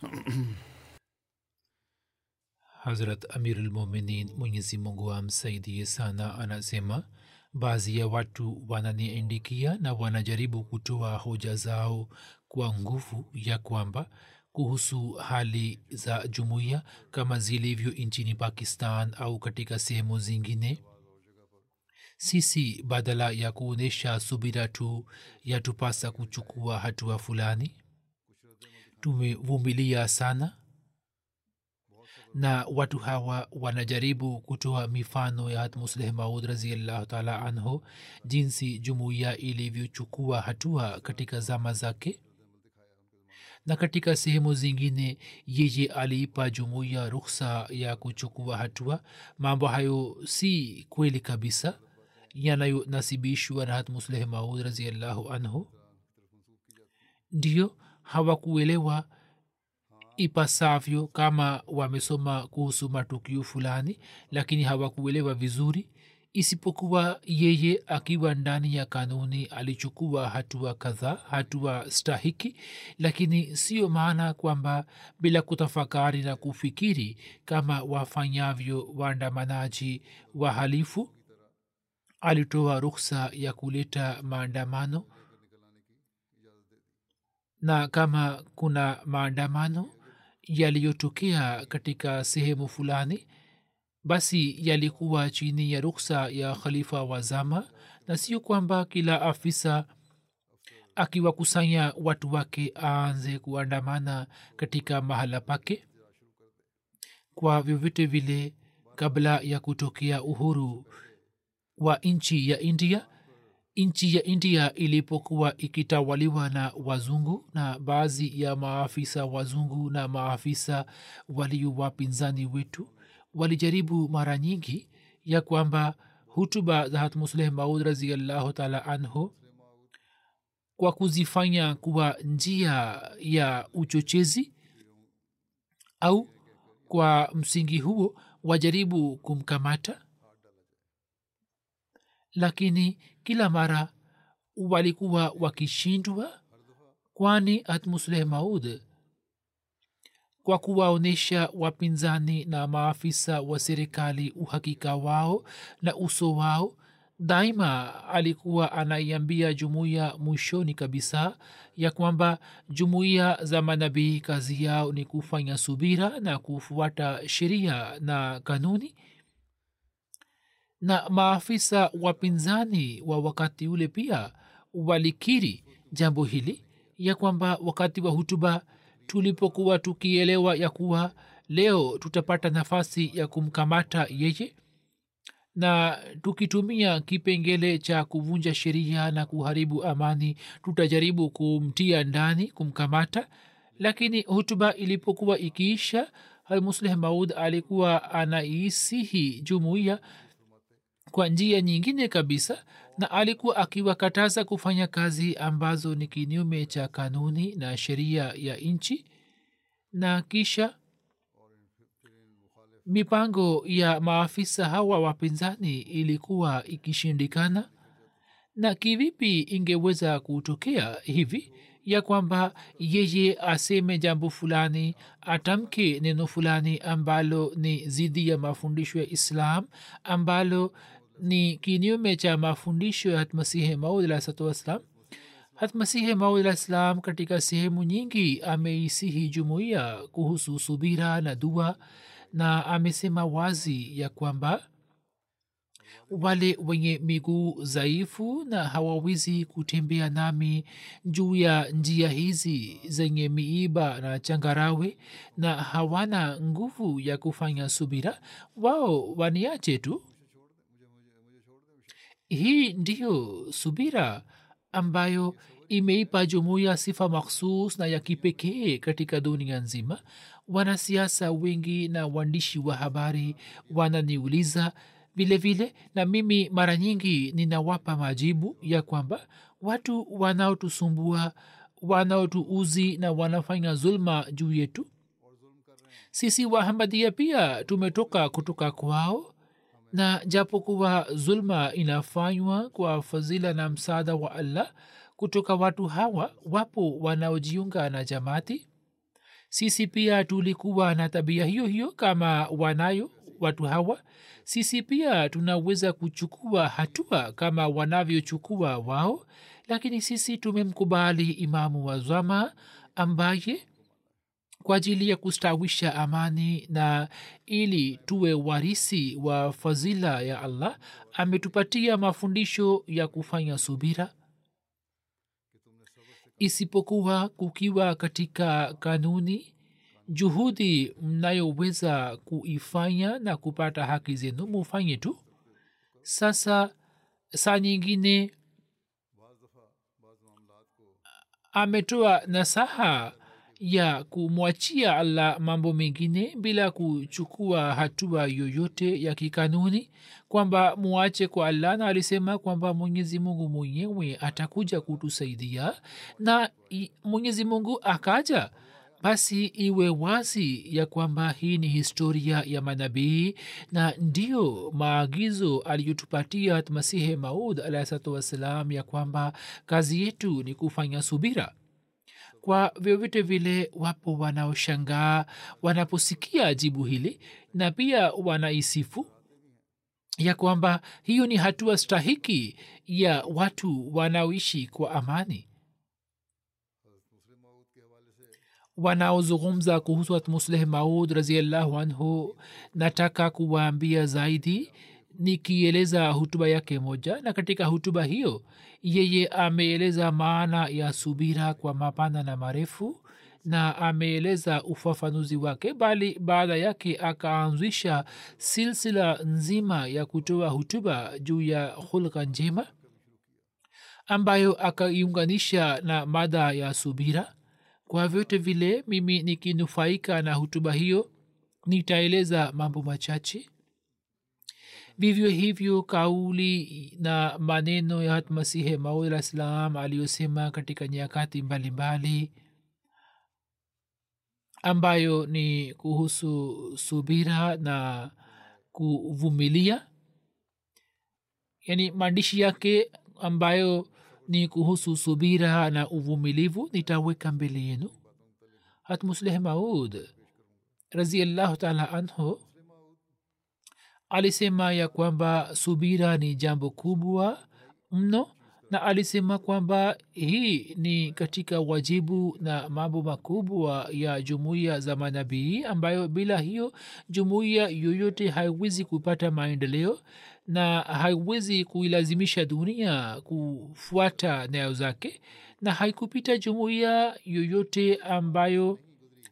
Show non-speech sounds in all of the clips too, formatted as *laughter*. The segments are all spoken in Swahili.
*clears throat* hazrat amirulmuminin mwenyezi mungu amsaidie sana anasema baadhi ya watu wananiendikia na wanajaribu kutoa hoja zao kwa nguvu ya kwamba kuhusu hali za jumuiya kama zilivyo nchini pakistan au katika sehemu zingine. Sisi badala ya kuonyesha subira tu yatupasa kuchukua hatua fulani tumevumilia sana. Na watu hawa wanajaribu kutoa mifano ya hatmusleh maud raziallahu taala anhu jinsi jumuiya ilivyochukua hatua katika zama zake. Na katika sehemu zingine yeye aliipa jumuiya ruksa ya kuchukua hatua. Mambo hayo si kweli kabisa yanayonasibishwa na hatmusleh maud raziallahu anhu. Ndiyo hawakuelewa ipasavyo kama wamesoma kuhusu matukio fulani lakini hawakuelewa vizuri isipokuwa yeye akiwa ndani ya kanuni alichukua hatua kadhaa hatua stahiki. Lakini siyo maana kwamba bila kutafakari na kufikiri kama wafanyavyo waandamanaji wahalifu alitoa ruksa ya kuleta maandamano na kama kuna maandamano yaliyotokea katika sehemu fulani basi yalikuwa chini ya ruksa ya khalifa wa zama na sio kwamba kila afisa akiwakusanya watu wake aanze kuandamana katika mahala pake. Kwa vyovyote vile kabla ya kutokea uhuru wa nchi ya india nchi ya india ilipokuwa ikitawaliwa na wazungu na baadhi ya maafisa wazungu na maafisa walio wapinzani wetu walijaribu mara nyingi ya kwamba hutuba za hatmusleh maud raziallahu taala anhu kwa kuzifanya kuwa njia ya uchochezi au kwa msingi huo wajaribu kumkamata lakini kila mara walikuwa wakishindwa? Kwani hatmusleh maud kwa kuwaonyesha wapinzani na maafisa wa serikali uhakika wao na uso wao daima alikuwa anaiambia jumuiya mwishoni kabisa ya kwamba jumuiya za manabii kazi yao ni kufanya subira na kufuata sheria na kanuni na maafisa wapinzani wa wakati ule pia walikiri jambo hili ya kwamba wakati wa hutuba tulipokuwa tukielewa ya kuwa leo tutapata nafasi ya kumkamata yeye na tukitumia kipengele cha kuvunja sheria na kuharibu amani tutajaribu kumtia ndani kumkamata. Lakini hutuba ilipokuwa ikiisha almusleh maud alikuwa anaisihi jumuiya kwa njia nyingine kabisa na alikuwa akiwakataza kufanya kazi ambazo ni kinyume cha kanuni na sheria ya nchi na kisha mipango ya maafisa hawa wapinzani ilikuwa ikishindikana. Na kivipi ingeweza kutokea hivi ya kwamba yeye aseme jambo fulani atamke neno fulani ambalo ni zidi ya mafundisho ya islam ambalo ni kinyume cha mafundisho ya hatmasihi maud alahsatu wassalam. Hatmasihi maud alah ssalam katika sehemu nyingi ameisihi jumuiya kuhusu subira na dua na amesema wazi ya kwamba wale wenye miguu dhaifu na hawawezi kutembea nami juu ya njia hizi zenye miiba na changarawe na hawana nguvu ya kufanya subira wao waniache tu hii ndiyo subira ambayo imeipa jumuiya sifa makhsus na ya kipekee katika dunia nzima. Wanasiasa wengi na waandishi wa habari wananiuliza vile vile na mimi mara nyingi ninawapa majibu ya kwamba watu wanaotusumbua wanaotuuzi na wanafanya zulma juu yetu sisi wahamadia pia tumetoka kutoka kwao na japokuwa zulma inafanywa kwa fadhila na msaada wa allah kutoka watu hawa wapo wanaojiunga na jamati sisi pia tulikuwa na tabia hiyo hiyo kama wanayo watu hawa. Sisi pia tunaweza kuchukua hatua kama wanavyochukua wao lakini sisi tumemkubali imamu wa zama ambaye kwa ajili ya kustawisha amani na ili tuwe warisi wa fadhila ya allah ametupatia mafundisho ya kufanya subira. Isipokuwa kukiwa katika kanuni juhudi mnayoweza kuifanya na kupata haki zenu mufanye tu. Sasa saa nyingine ametoa nasaha ya kumwachia allah mambo mengine bila kuchukua hatua yoyote ya kikanuni. Kwamba muache kwa allah na alisema kwamba mwenyezi mungu mwenyewe atakuja kutusaidia na mwenyezi mungu akaja. Basi iwe wazi ya kwamba hii ni historia ya manabii na ndiyo maagizo aliyotupatia masihe maud alahsalatu wassalam ya kwamba kazi yetu ni kufanya subira kwa vyovyote vile wapo wanaoshangaa wanaposikia jibu hili na pia wanaisifu ya kwamba hiyo ni hatua stahiki ya watu wanaoishi kwa amani. Wanaozungumza kuhusu hatmusleh maud raziallahu anhu nataka kuwaambia zaidi nikieleza hutuba yake moja na katika hutuba hiyo yeye ameeleza maana ya subira kwa mapana na marefu na ameeleza ufafanuzi wake bali baada yake akaanzisha silsila nzima ya kutoa hutuba juu ya hulka njema ambayo akaiunganisha na mada ya subira. Kwa vyote vile mimi nikinufaika na hutuba hiyo nitaeleza mambo machache vivyo hivyo kauli na maneno ya masihe maud alah salam aliyosema katika nyakati mbalimbali mbali, ambayo ni kuhusu subira na kuvumilia yaani maandishi yake ambayo ni kuhusu subira na uvumilivu nitaweka mbele yenu. Hatmusleh maud raziallahu taala anhu alisema ya kwamba subira ni jambo kubwa mno na alisema kwamba hii ni katika wajibu na mambo makubwa ya jumuiya za manabii ambayo bila hiyo jumuiya yoyote haiwezi kupata maendeleo na haiwezi kuilazimisha dunia kufuata nyayo zake na haikupita jumuiya yoyote ambayo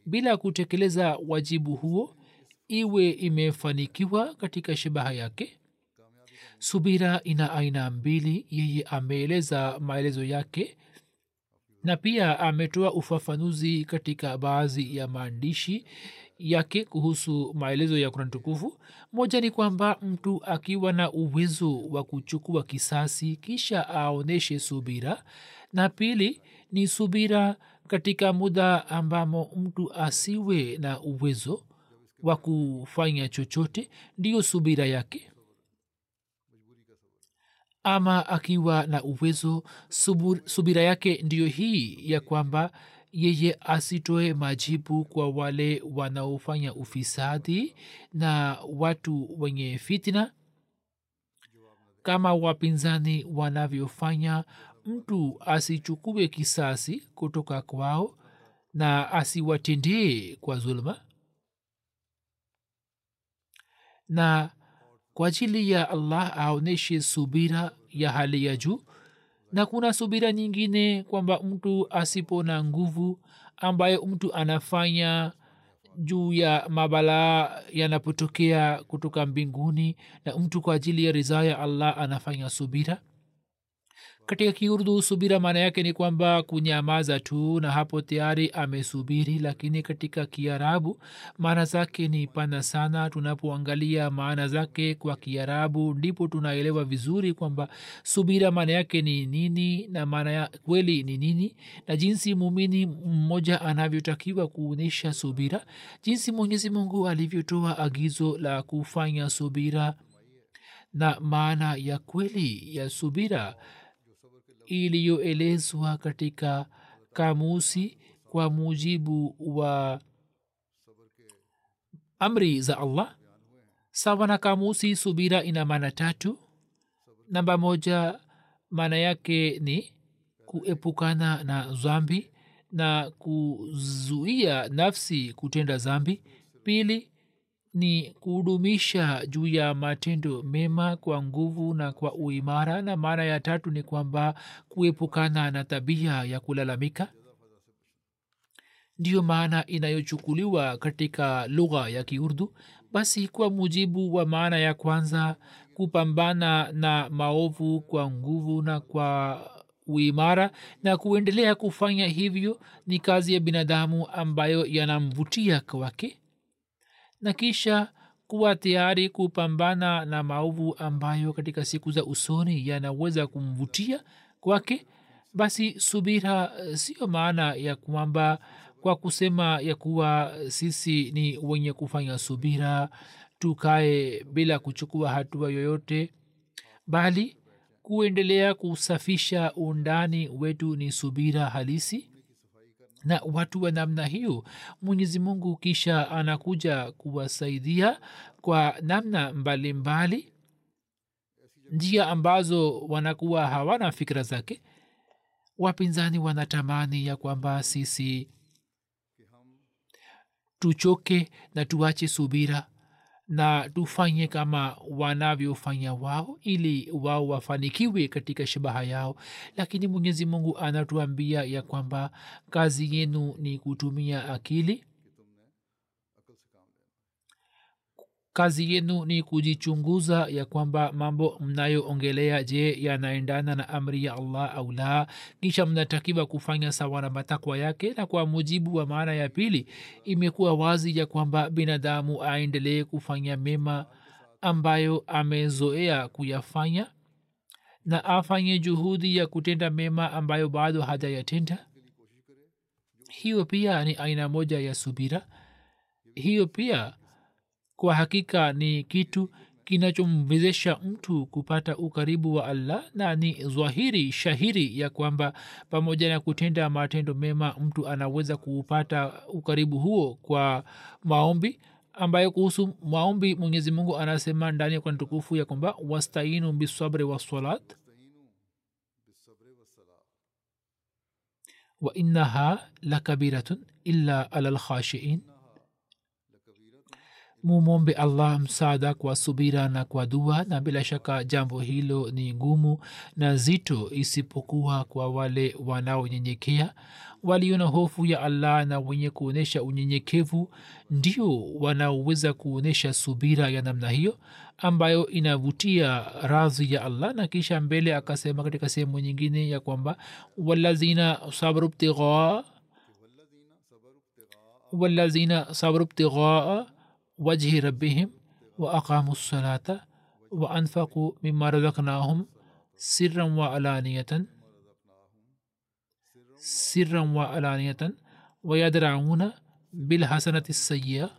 bila kutekeleza wajibu huo iwe imefanikiwa katika shabaha yake? Subira ina aina mbili yeye ameeleza maelezo yake na pia ametoa ufafanuzi katika baadhi ya maandishi yake kuhusu maelezo ya kurani tukufu. Moja ni kwamba mtu akiwa na uwezo wa kuchukua kisasi kisha aonyeshe subira. Na pili ni subira katika muda ambamo mtu asiwe na uwezo wa kufanya chochote ndiyo subira yake. Ama akiwa na uwezo subur, subira yake ndiyo hii ya kwamba yeye asitoe majibu kwa wale wanaofanya ufisadi na watu wenye fitna kama wapinzani wanavyofanya mtu asichukue kisasi kutoka kwao na asiwatendee kwa zuluma na kwa ajili ya allah aonyeshe subira ya hali ya juu na kuna subira nyingine kwamba mtu asipo na nguvu ambayo mtu anafanya juu ya mabalaa yanapotokea kutoka mbinguni na mtu kwa ajili ya ridhaa ya allah anafanya subira katika kiurdu subira maana yake ni kwamba kunyamaza tu na hapo tayari amesubiri lakini katika kiarabu maana zake ni pana sana. Tunapoangalia maana zake kwa kiarabu ndipo tunaelewa vizuri kwamba subira maana yake ni nini na maana ya kweli ni nini na jinsi mumini mmoja anavyotakiwa kuonyesha subira jinsi mwenyezi mungu alivyotoa agizo la kufanya subira na maana ya kweli ya subira iliyoelezwa katika kamusi kwa mujibu wa amri za allah. Sawa na kamusi subira ina maana tatu. Namba moja maana yake ni kuepukana na zambi na kuzuia nafsi kutenda zambi. Pili ni kudumisha juu ya matendo mema kwa nguvu na kwa uimara. Na maana ya tatu ni kwamba kuepukana na tabia ya kulalamika. Ndiyo maana inayochukuliwa katika lugha ya kiurdu. Basi kwa mujibu wa maana ya kwanza kupambana na maovu kwa nguvu na kwa uimara. Na kuendelea kufanya hivyo ni kazi ya binadamu ambayo yanamvutia kwake na kisha kuwa tayari kupambana na maovu ambayo katika siku za usoni yanaweza kumvutia kwake basi subira sio maana ya kwamba kwa kusema ya kuwa sisi ni wenye kufanya subira tukae bila kuchukua hatua yoyote bali kuendelea kusafisha undani wetu ni subira halisi na watu wa namna hiyo mwenyezi mungu kisha anakuja kuwasaidia kwa namna mbalimbali mbali, njia ambazo wanakuwa hawana fikira zake. Wapinzani wanatamani ya kwamba sisi tuchoke na tuache subira na tufanye kama wanavyofanya wao ili wao wafanikiwe katika shabaha yao. Lakini mwenyezi mungu anatuambia ya kwamba kazi yenu ni kutumia akili kazi yenu ni kujichunguza ya kwamba mambo mnayoongelea je yanaendana na amri ya allah au la? Kisha mnatakiwa kufanya sawa na matakwa yake na kwa mujibu wa maana ya pili imekuwa wazi ya kwamba binadamu aendelee kufanya mema ambayo amezoea kuyafanya na afanye juhudi ya kutenda mema ambayo bado hajayatenda? Hiyo pia ni aina moja ya subira. Hiyo pia kwa hakika ni kitu kinachomwezesha mtu kupata ukaribu wa allah na ni zwahiri shahiri ya kwamba pamoja na kutenda matendo mema mtu anaweza kuupata ukaribu huo kwa maombi ambayo kuhusu maombi mwenyezi mungu anasema ndani ya kwani tukufu ya kwamba wastainu bisabri wassalat. Wa innaha lakabiratun illa ala lkhashiin mumombe allah msaada kwa subira na kwa dua na bila shaka jambo hilo ni ngumu na zito isipokuwa kwa wale wanaonyenyekea. Walio na hofu ya allah na wenye kuonyesha unyenyekevu ndio wanaoweza kuonyesha subira ya namna hiyo ambayo inavutia radhi ya allah. Na kisha mbele akasema katika sehemu nyingine ya kwamba walazina btighaa walazina btighaa وجه ربهم وأقاموا الصلاة وأنفقوا مما رزقناهم سرا وعلانية سرا وعلانية ويدرعون بالحسنة السيئة.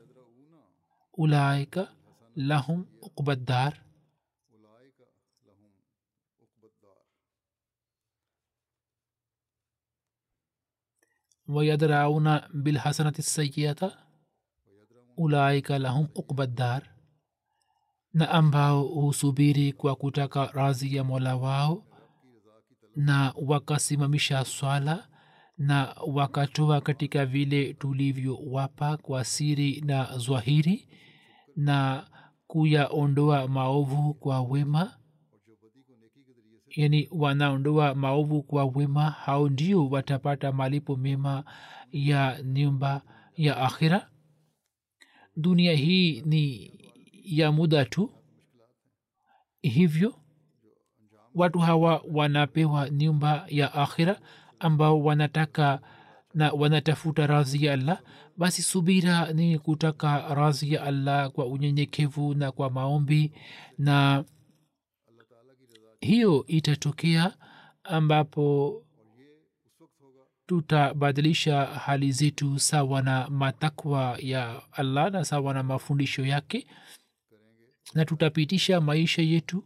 أولئك لهم عقبى الدار. wayadrauna bilhasanati sayiyata ulaika lahum ukbaddar na ambao husubiri kwa kutaka razi ya mola wao na wakasimamisha swala na wakatoa katika vile tulivyowapa kwa siri na zwahiri na kuyaondoa maovu kwa wema. Yani wanaondoa maovu kwa wema hao ndio watapata malipo mema ya nyumba ya akhira dunia hii ni ya muda tu. Hivyo watu hawa wanapewa nyumba ya akhira ambao wanataka na wanatafuta razi ya allah. Basi subira ni kutaka razi ya allah kwa unyenyekevu na kwa maombi na hiyo itatokea ambapo tutabadilisha hali zetu sawa na matakwa ya allah na sawa na mafundisho yake na tutapitisha maisha yetu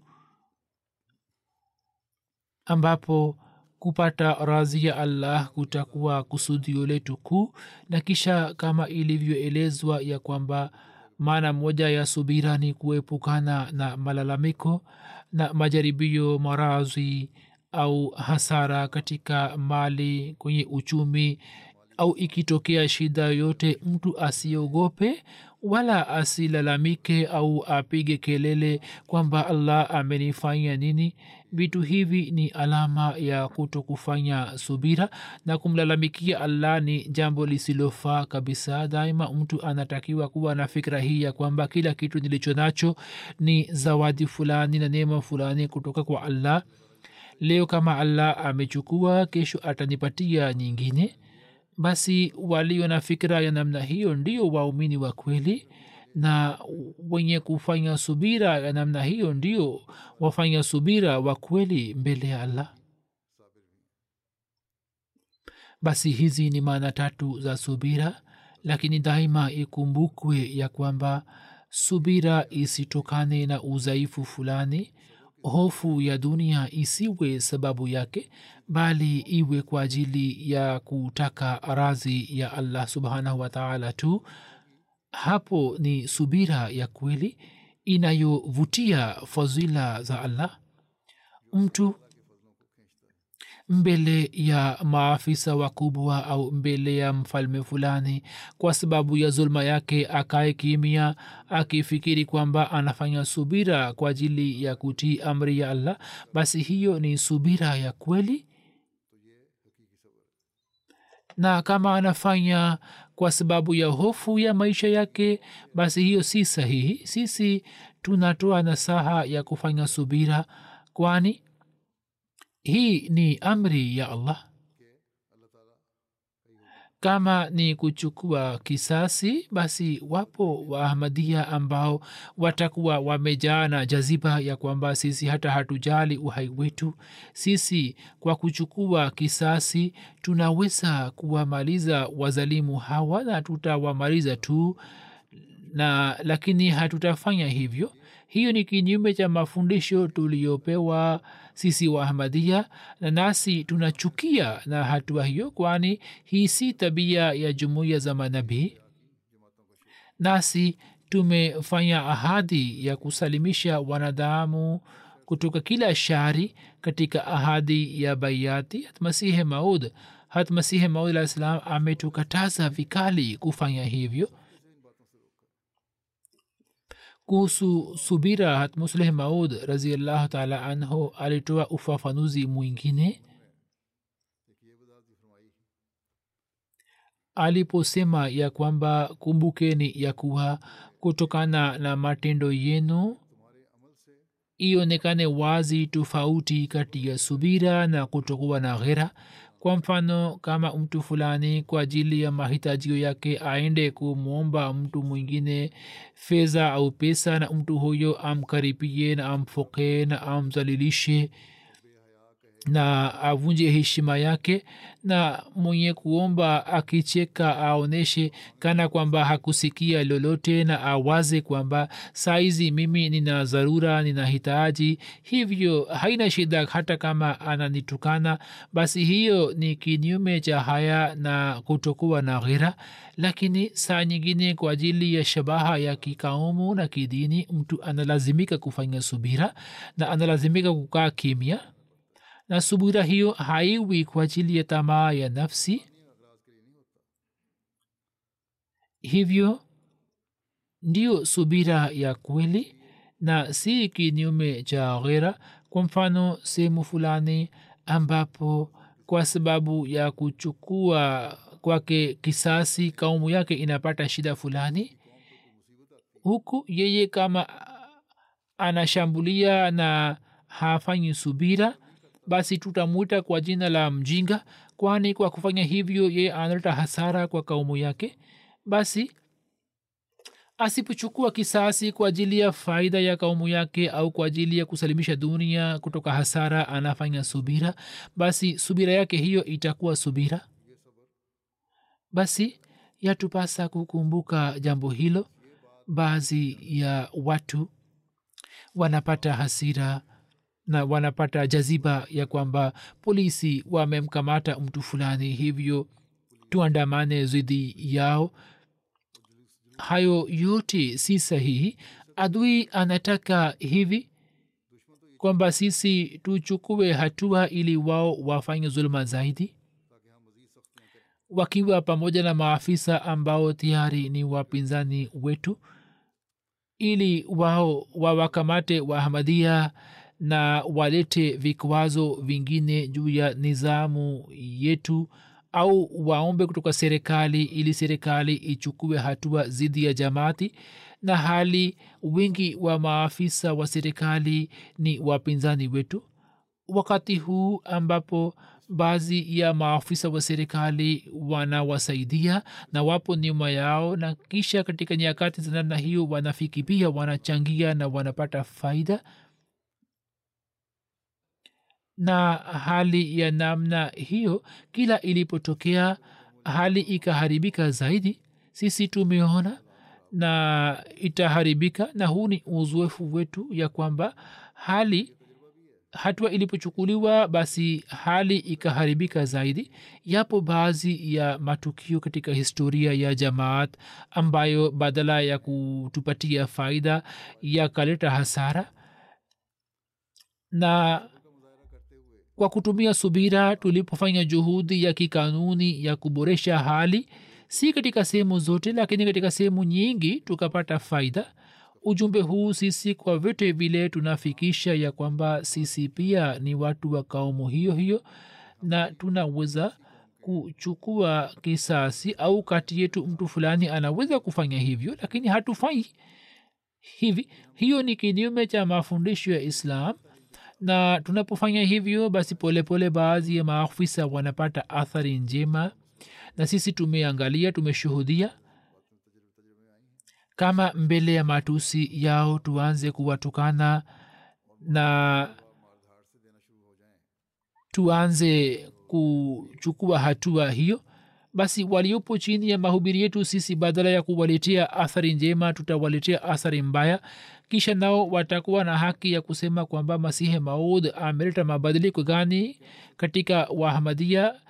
ambapo kupata razi ya allah kutakuwa kusudio letu kuu na kisha kama ilivyoelezwa ya kwamba maana moja ya subira ni kuepukana na malalamiko na majaribio maradhi au hasara katika mali kwenye uchumi au ikitokea shida yote mtu asiogope wala asilalamike au apige kelele kwamba allah amenifanya nini. Vitu hivi ni alama ya kuto kufanya subira na kumlalamikia allah ni jambo lisilofaa kabisa. Daima mtu anatakiwa kuwa na fikra hii ya kwamba kila kitu nilicho nacho ni zawadi fulani na neema fulani kutoka kwa allah leo kama allah amechukua kesho atanipatia nyingine. Basi walio na fikira ya namna hiyo ndio waumini wa kweli na wenye kufanya subira ya namna hiyo ndio wafanya subira wa kweli mbele ya allah. Basi hizi ni maana tatu za subira lakini daima ikumbukwe ya kwamba subira isitokane na udhaifu fulani hofu ya dunia isiwe sababu yake bali iwe kwa ajili ya kutaka radhi ya allah subhanahu wataala tu. Hapo ni subira ya kweli inayovutia fadhila za allah. Mtu mbele ya maafisa wakubwa au mbele ya mfalme fulani kwa sababu ya zulma yake akae kimia akifikiri kwamba anafanya subira kwa ajili ya kutii amri ya allah. Basi hiyo ni subira ya kweli? Na kama anafanya kwa sababu ya hofu ya maisha yake basi hiyo si sahihi. Sisi tunatoa nasaha ya kufanya subira kwani hii ni amri ya allah. Kama ni kuchukua kisasi basi wapo waahmadia ambao watakuwa wamejaa na jaziba ya kwamba sisi hata hatujali uhai wetu. Sisi kwa kuchukua kisasi tunaweza kuwamaliza wazalimu hawa na tutawamaliza tu na lakini hatutafanya hivyo. Hiyo ni kinyume cha mafundisho tuliyopewa sisi waahmadia na nasi tunachukia na hatua hiyo kwani hii si tabia ya jumuiya za manabii. Nasi tumefanya ahadi ya kusalimisha wanadamu kutoka kila shari katika ahadi ya baiati hatmasihi maud. Hatmasihi maud alah salam ametukataza vikali kufanya hivyo kuhusu subira hatmusleh maud raziallahu taala anhu alitoa ufafanuzi mwingine. Aliposema ya kwamba kumbukeni ya kuwa kutokana na matendo yenu ionekane wazi tofauti kati ya subira na kutokuwa na ghera kwa mfano kama mtu fulani kwa ajili ya mahitajio yake aende kumwomba mtu mwingine fedha au pesa na mtu huyo amkaribie na amfokee na amzalilishe na avunje heshima yake na mwenye kuomba akicheka aonyeshe kana kwamba hakusikia lolote na awaze kwamba saizi mimi nina dharura nina hitaji hivyo haina shida hata kama ananitukana. Basi hiyo ni kinyume cha haya na kutokuwa na ghira lakini saa nyingine kwa ajili ya shabaha ya kikaumu na kidini mtu analazimika kufanya subira na analazimika kukaa kimya na subira hiyo haiwi kwa ajili ya tamaa ya nafsi. Hivyo ndiyo subira ya kweli na si kinyume cha ghera. Kwa mfano sehemu fulani ambapo kwa sababu ya kuchukua kwake kisasi kaumu yake inapata shida fulani huku yeye kama anashambulia na hafanyi subira basi tutamwita kwa jina la mjinga kwani kwa kufanya hivyo yeye analeta hasara kwa kaumu yake. Basi asipochukua kisasi kwa ajili ya faida ya kaumu yake au kwa ajili ya kusalimisha dunia kutoka hasara anafanya subira basi subira yake hiyo itakuwa subira. Basi yatupasa kukumbuka jambo hilo. Baadhi ya watu wanapata hasira na wanapata jaziba ya kwamba polisi wamemkamata mtu fulani hivyo tuandamane zidi yao. Hayo yote si sahihi. Adui anataka hivi kwamba sisi tuchukue hatua ili wao wafanye zuluma zaidi. Wakiwa pamoja na maafisa ambao tayari ni wapinzani wetu ili wao wawakamate wahamadia na walete vikwazo vingine juu ya nizamu yetu au waombe kutoka serikali ili serikali ichukue hatua dhidi ya jamaati na hali wingi wa maafisa wa serikali ni wapinzani wetu. Wakati huu ambapo baadhi ya maafisa wa serikali wanawasaidia na wapo nyuma yao na kisha katika nyakati za namna hiyo wanafiki pia wanachangia na wanapata faida na hali ya namna hiyo kila ilipotokea hali ikaharibika zaidi. Sisi tumeona na itaharibika na huu ni uzoefu wetu ya kwamba hali hatua ilipochukuliwa basi hali ikaharibika zaidi. Yapo baadhi ya matukio katika historia ya jamaat ambayo badala ya kutupatia faida yakaleta hasara. Na kwa kutumia subira tulipofanya juhudi ya kikanuni ya kuboresha hali si katika sehemu zote lakini katika sehemu nyingi tukapata faida. Ujumbe huu sisi kwa vyote vile tunafikisha ya kwamba sisi pia ni watu wa kaumu hiyo hiyo na tunaweza kuchukua kisasi au kati yetu mtu fulani anaweza kufanya hivyo lakini hatufanyi hivi hiyo ni kinyume cha mafundisho ya islam na tunapofanya hivyo basi polepole baadhi ya maafisa wanapata athari njema. Na sisi tumeangalia tumeshuhudia. Kama mbele ya matusi yao tuanze kuwatukana na tuanze kuchukua hatua hiyo. Basi waliopo chini ya mahubiri yetu sisi badala ya kuwaletea athari njema tutawaletea athari mbaya kisha nao watakuwa na haki ya kusema kwamba masihi maud ameleta mabadiliko gani katika wahamadia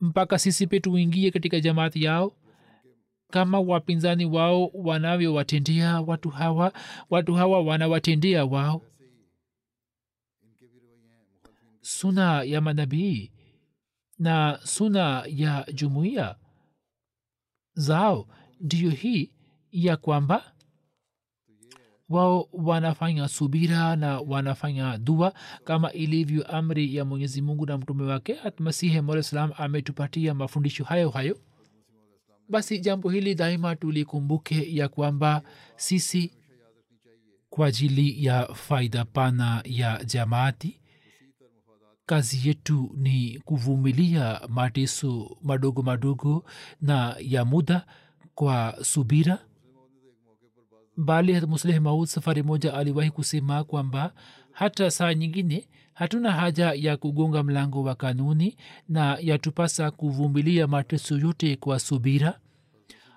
mpaka sisi pe tuingie katika jamaati yao? Kama wapinzani wao wanavyowatendea watu hawa watu hawa wanawatendea wao. Suna ya manabii na suna ya jumuiya zao ndiyo hii ya kwamba wao wanafanya subira na wanafanya dua kama ilivyo amri ya mwenyezi mungu na mtume wake masihi mola salam ametupatia mafundisho hayo hayo. Basi jambo hili daima tulikumbuke ya kwamba sisi kwa ajili ya faida pana ya jamaati kazi yetu ni kuvumilia mateso madogo madogo na ya muda kwa subira bali musleh maud safari moja aliwahi kusema kwamba hata saa nyingine hatuna haja ya kugonga mlango wa kanuni na yatupasa kuvumilia mateso yote kwa subira.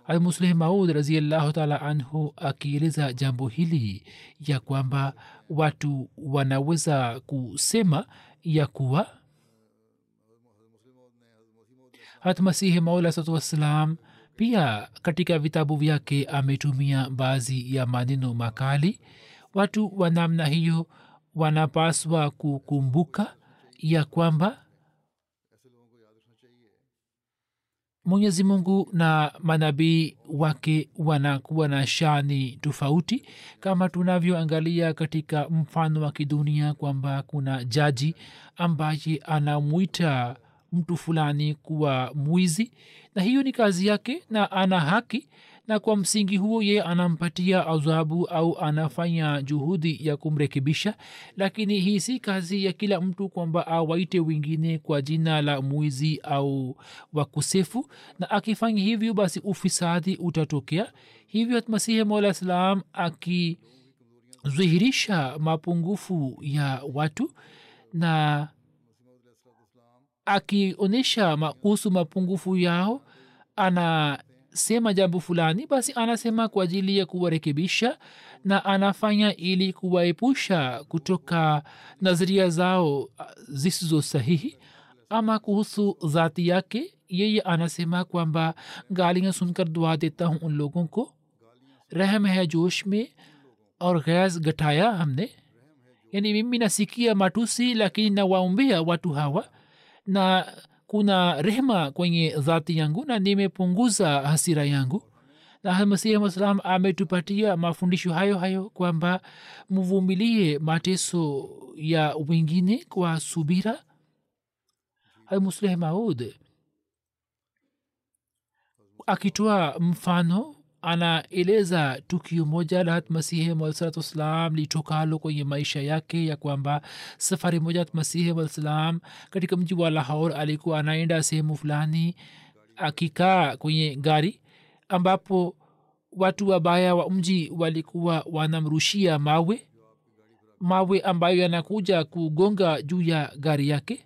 Almusleh maud raziallahu taala anhu akieleza jambo hili ya kwamba watu wanaweza kusema ya kuwa hatmasihi maula satu wassalam pia katika vitabu vyake ametumia baadhi ya maneno makali. Watu wa namna hiyo wanapaswa kukumbuka ya kwamba mwenyezi mungu na manabii wake wanakuwa na shani tofauti. Kama tunavyoangalia katika mfano wa kidunia kwamba kuna jaji ambaye anamwita mtu fulani kuwa mwizi na hiyo ni kazi yake na ana haki na kwa msingi huo ye anampatia adhabu au anafanya juhudi ya kumrekebisha. Lakini hii si kazi ya kila mtu kwamba awaite wengine kwa jina la mwizi au wakosefu na akifanya hivyo basi ufisadi utatokea. Hivyo masihi mola salam akidhihirisha mapungufu ya watu na akionyesha kuhusu mapungufu yao anasema jambo fulani basi anasema kwa ajili ya kuwarekebisha na anafanya ili kuwaepusha kutoka nadharia zao zisizo sahihi ama kuhusu dhati yake yeye anasema kwamba गालियाँ सुनकर दुआ देता हूँ उन लोगों को रहम है जोश में और गैस गठाया हमने yani mimi nasikia matusi lakini nawaombea watu hawa na kuna rehma kwenye dhati yangu na nimepunguza hasira yangu. Na masihi ametupatia mafundisho hayo hayo kwamba mvumilie mateso ya wengine kwa subira. Musleh maud akitoa mfano anaeleza tukio moja la masihi wassalam litokalo kwenye maisha yake ya kwamba safari moja masihi wasalam katika mji wa lahor alikuwa anaenda sehemu fulani akikaa kwenye gari ambapo watu wabaya wa mji walikuwa wanamrushia mawe mawe ambayo yanakuja kugonga juu ya gari yake.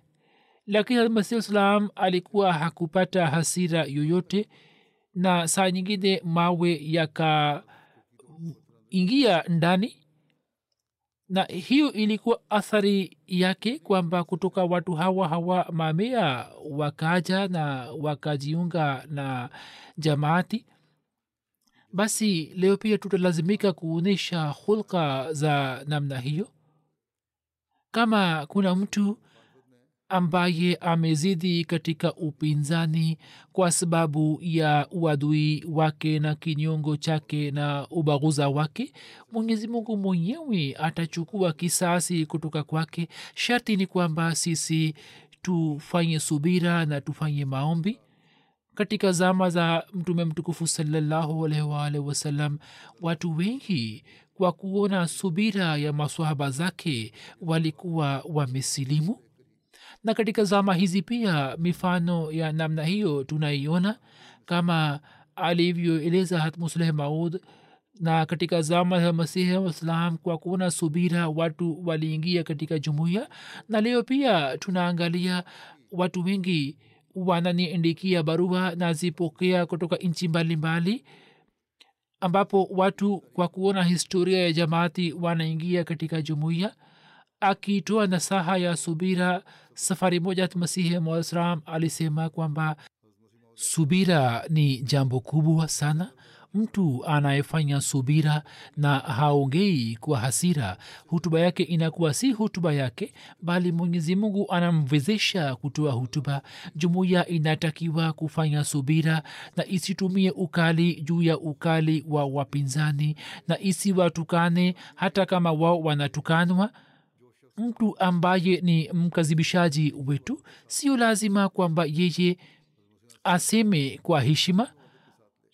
Lakini masih salam alikuwa hakupata hasira yoyote na saa nyingine mawe yakaingia ndani. Na hiyo ilikuwa athari yake kwamba kutoka watu hawa hawa mamea wakaja na wakajiunga na jamaati. Basi leo pia tutalazimika kuonyesha hulka za namna hiyo. Kama kuna mtu ambaye amezidi katika upinzani kwa sababu ya uadui wake na kinyongo chake na ubaguza wake mwenyezi mungu mwenyewe atachukua kisasi kutoka kwake. Sharti ni kwamba sisi tufanye subira na tufanye maombi. Katika zama za mtume mtukufu salallahu alaihi wasallam watu wengi kwa kuona subira ya maswahaba zake walikuwa wamesilimu na katika zama hizi pia mifano ya namna hiyo tunaiona kama alivyoeleza hatmusleh maud na katika zama za masihi waislam kwa kuona subira watu waliingia katika jumuiya. Na leo pia tunaangalia watu wengi wananiandikia barua nazipokea kutoka nchi mbalimbali ambapo watu kwa kuona historia ya jamaati wanaingia katika jumuiya akitoa nasaha ya subira safari moja masihi mwaislam alisema kwamba subira ni jambo kubwa sana. Mtu anayefanya subira na haongei kwa hasira hutuba yake inakuwa si hutuba yake bali mwenyezi mungu anamwezesha kutoa hutuba. Jumuiya inatakiwa kufanya subira na isitumie ukali juu ya ukali wa wapinzani na isiwatukane hata kama wao wanatukanwa mtu ambaye ni mkazibishaji wetu sio lazima kwamba yeye aseme kwa heshima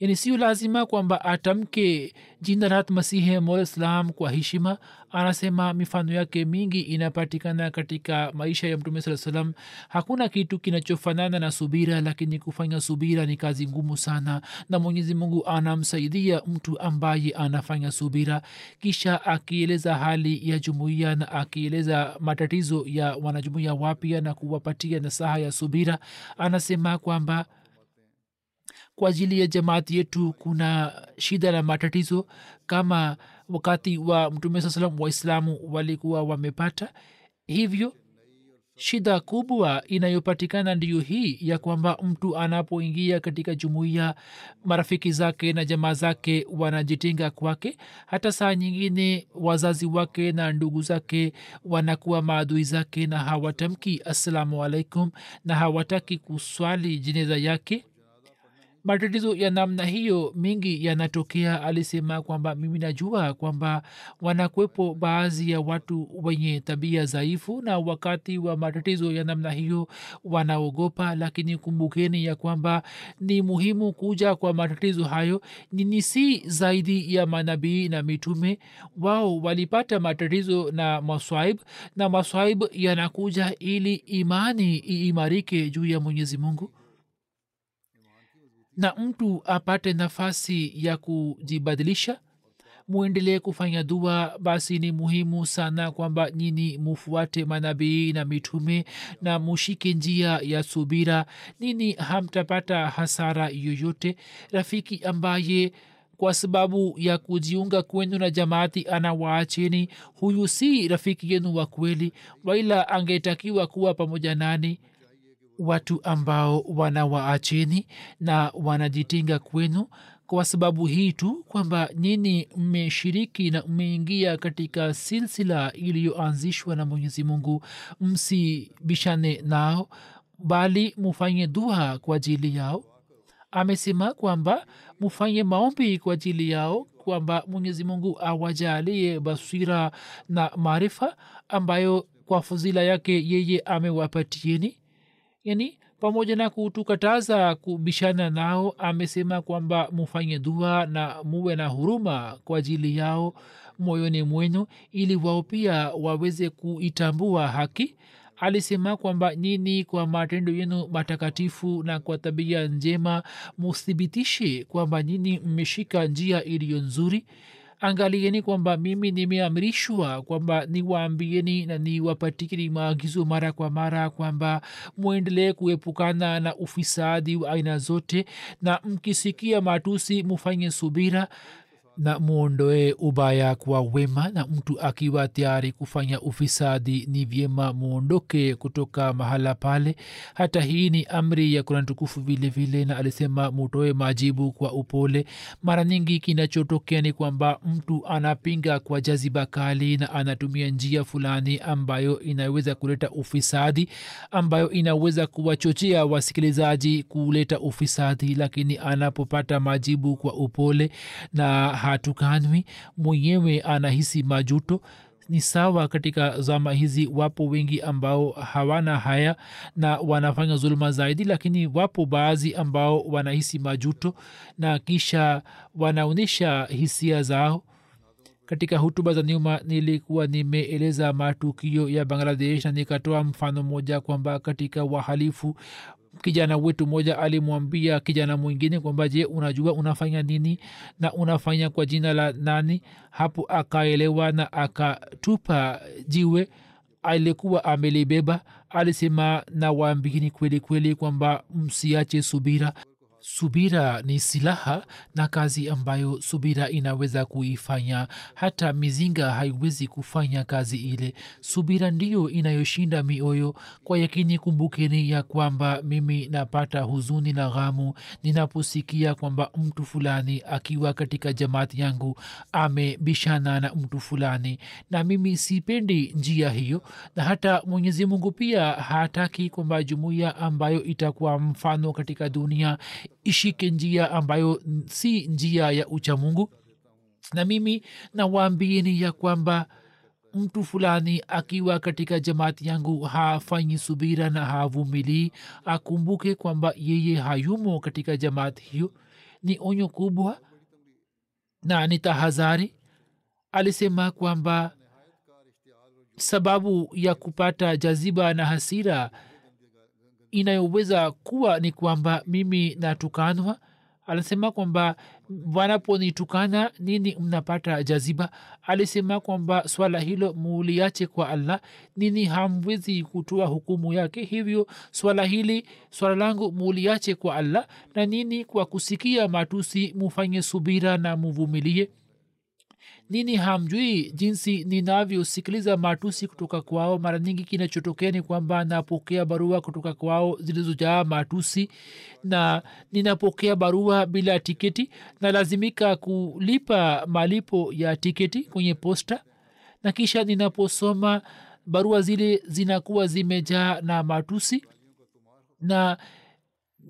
yani sio lazima kwamba atamke jina rat masihi malislam kwa heshima anasema mifano yake mingi inapatikana katika maisha ya mtume saa salam hakuna kitu kinachofanana na subira lakini kufanya subira ni kazi ngumu sana na mwenyezi mungu anamsaidia mtu ambaye anafanya subira. Kisha akieleza hali ya jumuiya na akieleza matatizo ya wanajumuiya wapya na kuwapatia nasaha ya subira anasema kwamba kwa ajili ya jamaati yetu kuna shida na matatizo kama wakati wa mtume saa salam waislamu walikuwa wamepata. Hivyo shida kubwa inayopatikana ndiyo hii ya kwamba mtu anapoingia katika jumuiya marafiki zake na jamaa zake wanajitenga kwake. Hata saa nyingine wazazi wake na ndugu zake wanakuwa maadui zake na hawatamki assalamu alaikum na hawataki kuswali jeneza yake matatizo ya namna hiyo mingi yanatokea alisema kwamba mimi najua kwamba wanakwepo baadhi ya watu wenye tabia dhaifu na wakati wa matatizo ya namna hiyo wanaogopa lakini kumbukeni ya kwamba ni muhimu kuja kwa matatizo hayo. Nini si zaidi ya manabii na mitume. Wao walipata matatizo na maswaib na maswaib yanakuja ili imani iimarike juu ya mwenyezi mungu na mtu apate nafasi ya kujibadilisha mwendelee kufanya dua basi ni muhimu sana kwamba nyini mufuate manabii na mitume na mushike njia ya subira. Nini hamtapata hasara yoyote. Rafiki ambaye kwa sababu ya kujiunga kwenu na jamaati anawaacheni huyu si rafiki yenu wa kweli waila angetakiwa kuwa pamoja nani watu ambao wanawaacheni na wanajitinga kwenu kwa sababu hii tu kwamba nini mmeshiriki na mmeingia katika silsila iliyoanzishwa na mwenyezi mungu. Msibishane nao bali mufanye dua kwa ajili yao. Amesema kwamba mufanye maombi kwa ajili yao kwamba mwenyezi mungu awajalie basira na maarifa ambayo kwa fuzila yake yeye amewapatieni yani pamoja na kutukataza kubishana nao amesema kwamba mufanye dua na muwe na huruma kwa ajili yao moyoni mwenu ili wao pia waweze kuitambua haki. Alisema kwamba nyini kwa matendo yenu matakatifu na kwa tabia njema muthibitishe kwamba nyini mmeshika njia iliyo nzuri angalieni kwamba mimi nimeamrishwa kwamba niwaambieni na niwapatieni maagizo mara kwa mara kwamba mwendelee kuepukana na ufisadi wa aina zote na mkisikia matusi mufanye subira na mwondoe ubaya kwa wema na mtu akiwa tayari kufanya ufisadi ni vyema mwondoke kutoka mahala pale. Hata hii ni amri ya kurani tukufu na alisema mutoe majibu kwa upole. Mara nyingi kinachotokea ni kwamba mtu anapinga kwa jaziba kali na anatumia njia fulani ambayo inaweza kuleta ufisadi ambayo inaweza kuwachochea wasikilizaji kuleta ufisadi lakini anapopata majibu kwa upole na hatukanwi mwenyewe anahisi majuto. Ni sawa katika zama hizi wapo wengi ambao hawana haya na wanafanya zuluma zaidi lakini wapo baadhi ambao wanahisi majuto na kisha wanaonyesha hisia zao. Katika hutuba za nyuma nilikuwa nimeeleza matukio ya bangladesh na nikatoa mfano moja kwamba katika wahalifu kijana wetu moja alimwambia kijana mwingine kwamba je unajua unafanya nini na unafanya kwa jina la nani? Hapo akaelewa na akatupa jiwe alikuwa amelibeba. Alisema na waambieni kweli kweli kwamba msiache subira subira ni silaha na kazi ambayo subira inaweza kuifanya. Hata mizinga haiwezi kufanya kazi ile. Subira ndiyo inayoshinda mioyo. Kwa yakini kumbukeni ya kwamba mimi napata huzuni na ghamu ninaposikia kwamba mtu fulani akiwa katika jamaati yangu amebishana na mtu fulani. Na mimi sipendi njia hiyo. Na hata mwenyezi mungu pia hataki kwamba jumuiya ambayo itakuwa mfano katika dunia ishike njia ambayo si njia ya uchamungu na mimi nawaambieni ya kwamba mtu fulani akiwa katika jamaati yangu hafanyi subira na havumilii akumbuke kwamba yeye hayumo katika jamaati hiyo. Ni onyo kubwa na ni tahadhari. Alisema kwamba sababu ya kupata jaziba na hasira inayoweza kuwa ni kwamba mimi natukanwa anasema kwamba wanaponitukana nini mnapata jaziba? Alisema kwamba swala hilo muuliache kwa allah nini hamwezi kutoa hukumu yake? Hivyo swala hili swala langu muuliache kwa allah na nini kwa kusikia matusi mufanye subira na muvumilie nini hamjui jinsi ninavyosikiliza matusi kutoka kwao? Mara nyingi kinachotokea ni kwamba napokea barua kutoka kwao zilizojaa matusi na ninapokea barua bila tiketi nalazimika kulipa malipo ya tiketi kwenye posta. Na kisha ninaposoma barua zile zinakuwa zimejaa na matusi. Na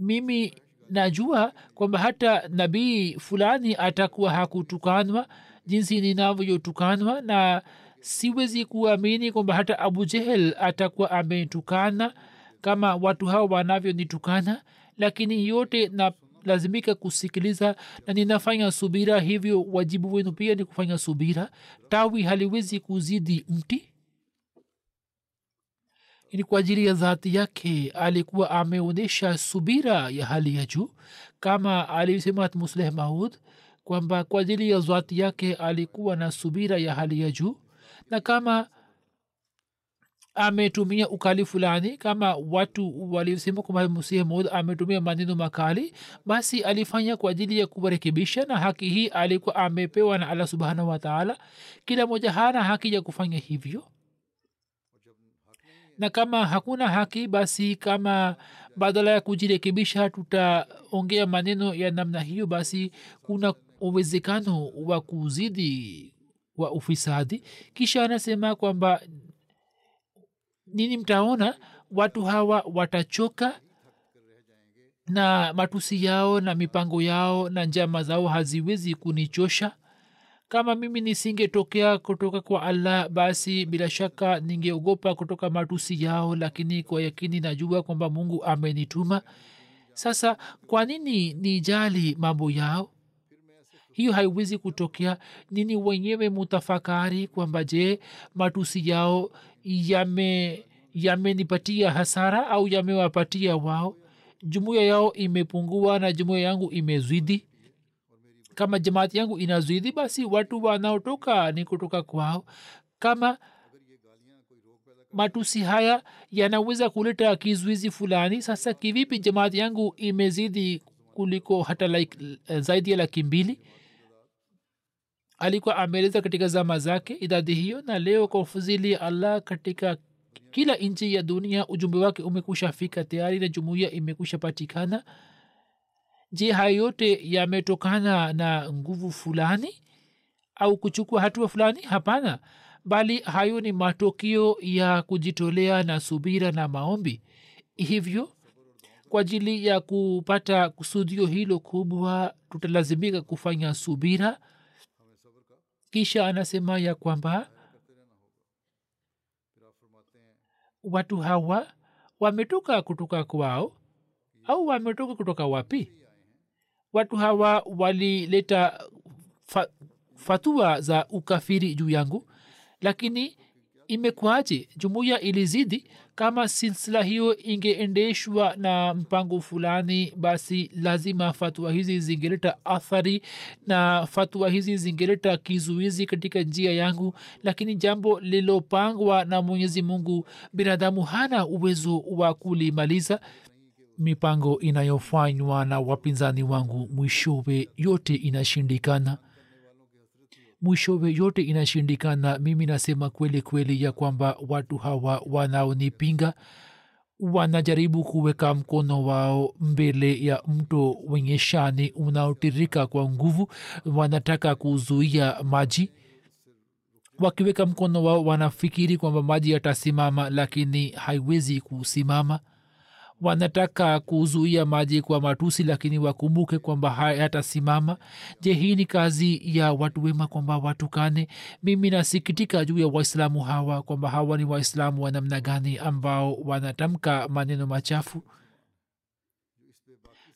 mimi najua kwamba hata nabii fulani atakuwa hakutukanwa jinsi ninavyotukanwa na siwezi kuamini kwamba hata abu jehel atakuwa ametukana kama watu hao wanavyonitukana lakini yote na lazimika kusikiliza na ninafanya subira hivyo wajibu wenu pia ni kufanya subira. Tawi haliwezi kuzidi mti. Ni kwa ajili ya dhati yake alikuwa ameonyesha subira ya hali ya juu kama alisema musleh maud kwamba kwa ajili ya zati yake alikuwa na subira ya hali ya juu na kama ametumia ukali fulani kama watu walisema kwamba msihi mod ametumia maneno makali basi alifanya kwa ajili ya kuwarekebisha na haki hii alikuwa amepewa na allah subhanahu wataala kila moja hana haki ya kufanya hivyo. Na kama hakuna haki basi kama badala ya kujirekebisha tutaongea maneno ya namna hiyo basi kuna uwezekano wa kuzidi wa ufisadi. Kisha anasema kwamba nini mtaona? Watu hawa watachoka na matusi yao na mipango yao na njama zao haziwezi kunichosha. Kama mimi nisingetokea kutoka kwa allah basi bila shaka ningeogopa kutoka matusi yao lakini kwa yakini najua kwamba mungu amenituma. Sasa kwa nini nijali mambo yao hiyo haiwezi kutokea. Nini wenyewe mutafakari kwamba je matusi yao yame yamenipatia hasara au yamewapatia wao? Jumuiya yao imepungua na jumuiya yangu imezwidi kama jamaati yangu inazwidi basi watu wanaotoka ni kutoka kwao. Kama matusi haya yanaweza kuleta kizuizi fulani sasa kivipi jamaati yangu imezidi kuliko hata like, zaidi ya laki mbili alikuwa ameeleza katika zama zake idadi hiyo na leo kwa ufuzili allah katika kila nchi ya dunia ujumbe wake umekusha fika tayari na jumuiya imekusha patikana. Je hayo yote yametokana na nguvu fulani au kuchukua hatua fulani? Hapana bali hayo ni matokeo ya kujitolea na subira na maombi. Hivyo kwa ajili ya kupata kusudio hilo kubwa tutalazimika kufanya subira kisha anasema ya kwamba watu hawa wametoka kutoka kwao au wametoka kutoka wapi? Watu hawa walileta fa, fatua za ukafiri juu yangu lakini imekuaje jumuiya ilizidi kama silsila hiyo ingeendeshwa na mpango fulani basi lazima fatua hizi zingeleta athari na fatua hizi zingeleta kizuizi katika njia yangu. Lakini jambo lilopangwa na mwenyezi mungu binadamu hana uwezo wa kulimaliza. Mipango inayofanywa na wapinzani wangu mwishowe yote inashindikana mwishowe yote inashindikana. Mimi nasema kweli kweli ya kwamba watu hawa wanaonipinga wanajaribu kuweka mkono wao mbele ya mto wenye shani unaotirika kwa nguvu. Wanataka kuzuia maji. Wakiweka mkono wao wanafikiri kwamba maji yatasimama lakini haiwezi kusimama wanataka kuzuia maji kwa matusi lakini wakumbuke kwamba hayatasimama je hii ni kazi ya watu wema kwamba watukane? Mimi nasikitika juu ya waislamu hawa kwamba hawa ni waislamu wa namna gani ambao wanatamka maneno machafu.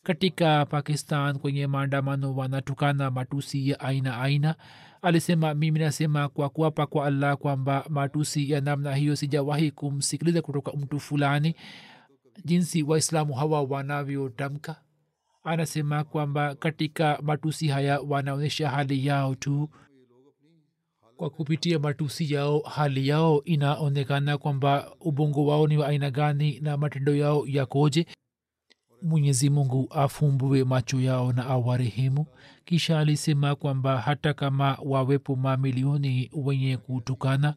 Katika pakistan kwenye maandamano wanatukana matusi ya aina aina. Alisema mimi nasema kwa kuapa kwa allah kwamba matusi ya namna hiyo sijawahi kumsikiliza kutoka mtu fulani jinsi waislamu hawa wanavyotamka anasema kwamba katika matusi haya wanaonyesha hali yao tu. Kwa kupitia matusi yao hali yao inaonekana kwamba ubongo wao ni wa aina gani na matendo yao yakoje. Mwenyezi mungu afumbue macho yao na awarehemu. Kisha alisema kwamba hata kama wawepo mamilioni wenye kutukana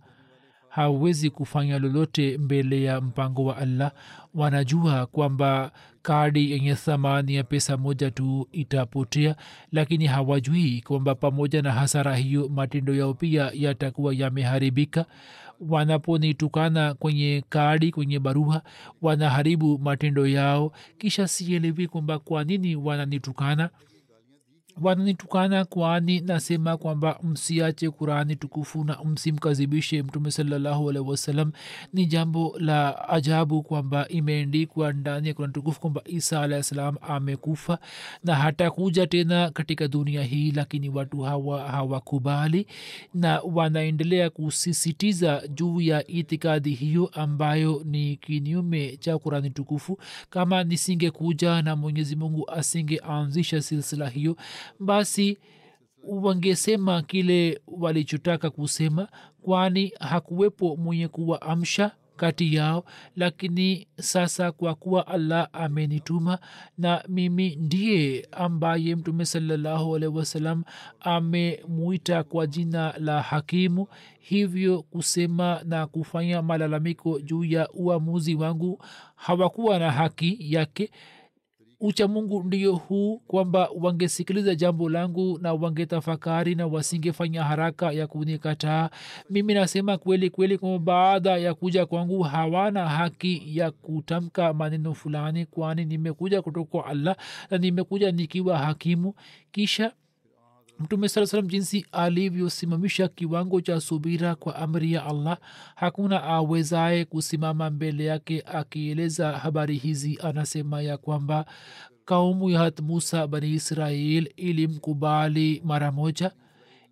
hawezi kufanya lolote mbele ya mpango wa allah. Wanajua kwamba kadi yenye thamani ya pesa moja tu itapotea lakini hawajui kwamba pamoja na hasara hiyo matendo yao pia yatakuwa yameharibika. Wanaponitukana kwenye kadi kwenye barua wanaharibu matendo yao kisha sielewi kwamba kwa nini wananitukana wananitukana kwani nasema kwamba msiache kurani tukufu na msimkazibishe mtume salallahu alaihi wasallam. Ni jambo la ajabu kwamba imeendikwa ndani ya kurani tukufu kwamba isa alahi salam amekufa na hatakuja tena katika dunia hii lakini watu hawa hawakubali na wanaendelea kusisitiza juu ya itikadi hiyo ambayo ni kinyume cha kurani tukufu. Kama nisingekuja na mwenyezi mungu asingeanzisha silsila hiyo basi wangesema kile walichotaka kusema kwani hakuwepo mwenye kuwaamsha kati yao. Lakini sasa kwa kuwa allah amenituma na mimi ndiye ambaye mtume salallahu alaihi wasalam amemuita kwa jina la hakimu hivyo kusema na kufanya malalamiko juu ya uamuzi wangu hawakuwa na haki yake ucha mungu ndio huu kwamba wangesikiliza jambo langu na wangetafakari na wasingefanya haraka ya kunikataa mimi nasema kweli kweli kwamba baada ya kuja kwangu hawana haki ya kutamka maneno fulani kwani nimekuja kutoka allah na nimekuja nikiwa hakimu. Kisha mtume saa salam jinsi alivyosimamisha kiwango cha subira kwa amri ya allah hakuna awezaye kusimama mbele yake akieleza habari hizi. Anasema ya kwamba kaumu ya hat musa bani israel ilimkubali mara moja.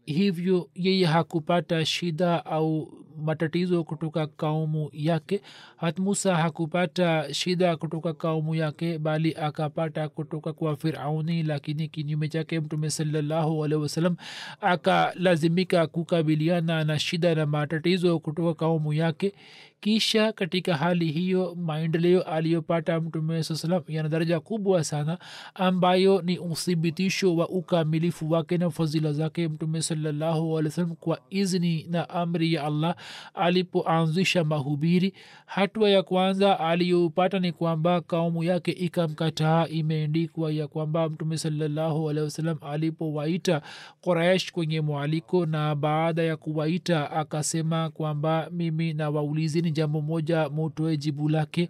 Hivyo yeye hakupata shida au matatizo kutoka kaumu yake. Hat musa hakupata shida kutoka kaumu yake bali akapata kutoka kwa firauni lakini kinyume chake mtume salallahu alehi wasalam akalazimika kukabiliana na shida na matatizo kutoka kaumu yake. Kisha katika hali hiyo maendeleo aliyopata mtume saa yana daraja kubwa sana ambayo ni uthibitisho wa ukamilifu wake na fadhila zake mtume salallahu kwa izni na amri ya allah alipoanzisha mahubiri. Hatua ya kwanza aliyopata ni kwamba kaumu yake ikamkataa. Imeendikwa ya kwamba mtume salallahu alehi wasalam alipowaita quraish kwenye mwaliko na baada ya kuwaita akasema kwamba mimi na waulizini jambo moja mutoe jibu lake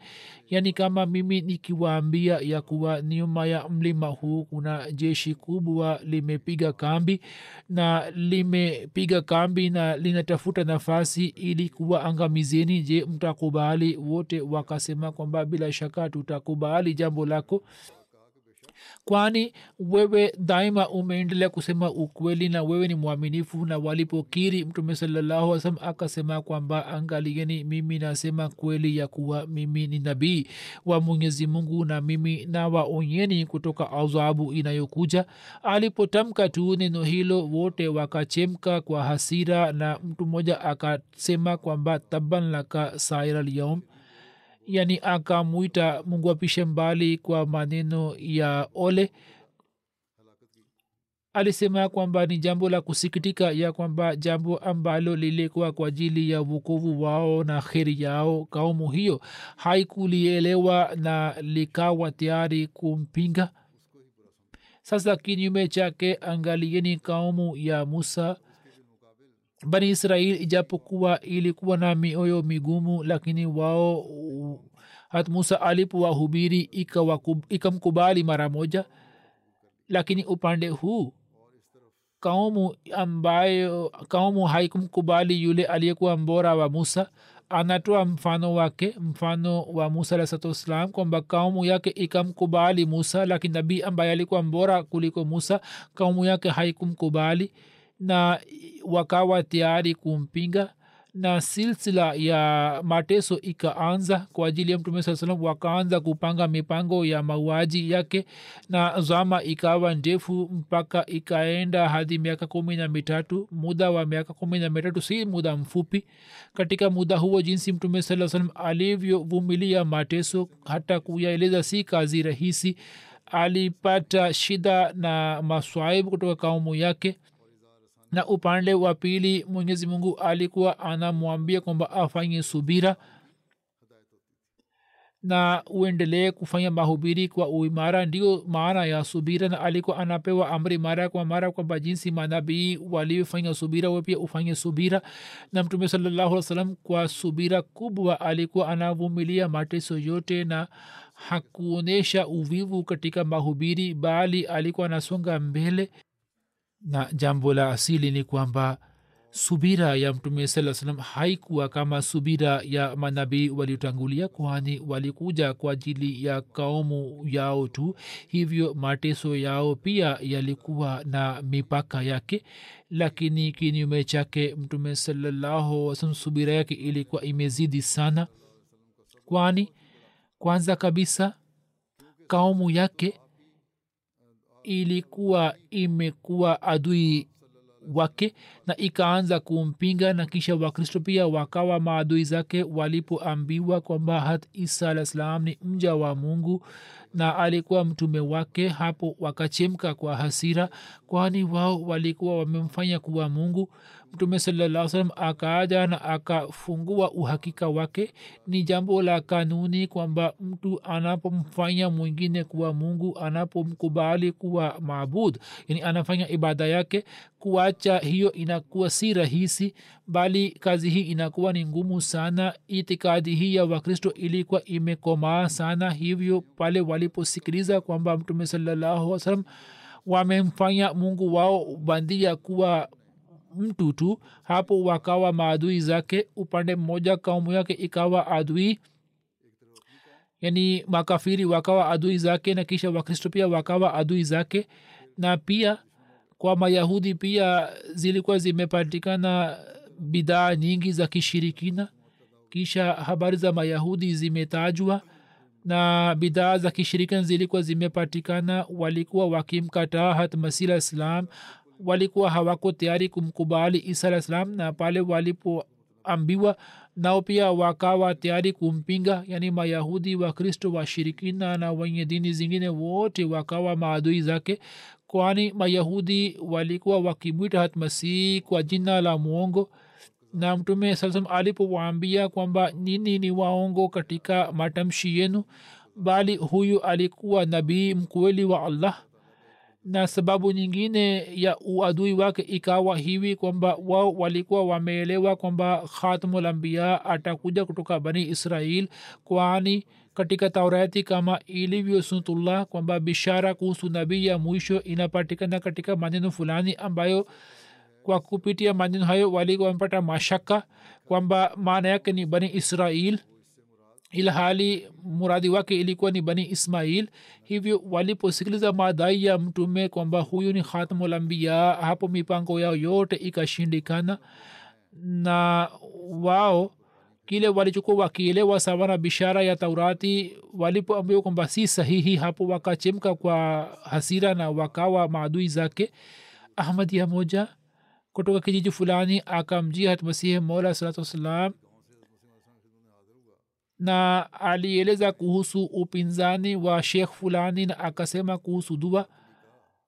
yaani kama mimi nikiwaambia ya kuwa nyuma ya mlima huu kuna jeshi kubwa limepiga kambi na limepiga kambi na linatafuta nafasi ili kuwaangamizeni je mtakubali? Wote wakasema kwamba bila shaka tutakubali jambo lako kwani wewe daima umeendelea kusema ukweli na wewe ni mwaminifu na walipokiri mtume salallahu salam akasema kwamba angalieni mimi nasema kweli ya kuwa mimi ni nabii wa mwenyezi mungu na mimi nawaonyeni kutoka adhabu inayokuja? Alipotamka tu neno hilo wote wakachemka kwa hasira na mtu mmoja akasema kwamba taban laka saira yani akamwita mungu apishe mbali kwa maneno ya ole. Alisema kwamba ni jambo la kusikitika ya kwamba jambo ambalo lilikuwa kwa ajili ya vukovu wao na kheri yao kaumu hiyo haikulielewa na likawa tayari kumpinga. Sasa kinyume chake angalieni kaumu ya musa bani israel ijapokuwa ilikuwa na mioyo migumu lakini wao hat musa alipowahubiri ikamkubali mara moja. Lakini upande huu kaumu ambayo kaumu haikumkubali yule aliyekuwa mbora wa musa. Anatoa mfano wake mfano wa musa alah satu wassalam kwamba kaumu yake ikamkubali musa lakini nabii ambaye alikuwa mbora kuliko musa kaumu yake haikumkubali na wakawa tayari kumpinga na silsila ya mateso ikaanza kwa ajili ya mtume saa salam wakaanza kupanga mipango ya mauaji yake na zama ikawa ndefu mpaka ikaenda hadi miaka kumi na mitatu. Muda wa miaka kumi na mitatu si muda mfupi. Katika muda huo jinsi mtume saa salam alivyovumilia mateso hata kuyaeleza si kazi rahisi alipata shida na maswaibu kutoka kaumu yake na upande wa pili mwenyezi mungu alikuwa anamwambia kwamba afanye subira na uendelee kufanya mahubiri kwa uimara. Ndio maana ya subira na alikuwa anapewa amri mara kwa mara kwamba jinsi manabii waliofanya subira we pia ufanye subira. Na mtume salallahu alih salam kwa subira kubwa alikuwa anavumilia mateso yote na hakuonyesha uvivu katika mahubiri bali alikuwa anasonga mbele na jambo la asili ni kwamba subira ya mtume saa salam haikuwa kama subira ya manabii waliotangulia kwani walikuja kwa ajili ya kaumu yao tu. Hivyo mateso yao pia yalikuwa na mipaka yake. Lakini kinyume chake mtume salallahu salam subira yake ilikuwa imezidi sana. Kwani kwanza kabisa kaumu yake ilikuwa imekuwa adui wake na ikaanza kumpinga na kisha wakristo pia wakawa maadui zake walipoambiwa kwamba hat isa alah salam ni mja wa mungu na alikuwa mtume wake hapo wakachemka kwa hasira kwani wao walikuwa wamemfanya kuwa mungu mtume salaa salam akaaja na akafungua uhakika wake. Ni jambo la kanuni kwamba mtu anapomfanya mwingine kuwa mungu anapomkubali kuwa maabud yani anafanya ibada yake kuacha hiyo inakuwa si rahisi bali kazi hii inakuwa ni ngumu sana. Itikadi hii ya wakristo ilikuwa imekomaa sana hivyo pale waliposikiliza kwamba mtume salallahu salam wamemfanya mungu wao bandia kuwa mtu tu hapo wakawa maadui zake upande mmoja kaumu yake ikawa adui. Yani makafiri wakawa adui zake na kisha wakristo pia wakawa adui zake. Na pia kwa mayahudi pia zilikuwa zimepatikana bidhaa nyingi za kishirikina. Kisha habari za mayahudi zimetajwa na bidhaa za kishirikina zilikuwa zimepatikana. Walikuwa wakimkataa hat masih islam walikuwa hawako tayari kumkubali isa alah salam na pale walipoambiwa nao pia wakawa tayari kumpinga yani mayahudi wakristo washirikina na wenye dini zingine wote wakawa maadui zake kwani mayahudi walikuwa wakimwita hatmasihi kwa jina la mwongo. Na mtume saa alipowaambia kwamba nini ni waongo katika matamshi yenu bali huyu alikuwa nabii mkweli wa allah na sababu nyingine ya uadui wake ikawa hivi kwamba wao walikuwa wameelewa kwamba khatmulambia atakuja kutoka bani israel kwani katika taurati kama ilivyo sunatullah kwamba bishara kuhusu nabii ya mwisho inapatikana katika maneno fulani ambayo kwa kupitia maneno hayo walikuwa wamepata mashaka kwamba maana yake ni bani israel ilhali muradi wake ilikuwa ni bani ismail. Hivyo waliposikiliza madai ya mtume kwamba huyu ni khatmulambiya hapo mipango yao yote ikashindikana na wao kile walichokuwa wakielewa sawa na bishara ya taurati walipoambiwa kwamba si sahihi hapo wakachemka kwa hasira na wakawa maadui zake. Ahmadia moja kutoka kijiji fulani akamjia hatmasihi mola salatu wassalam na alieleza kuhusu upinzani wa shekh fulani na akasema kuhusu dua.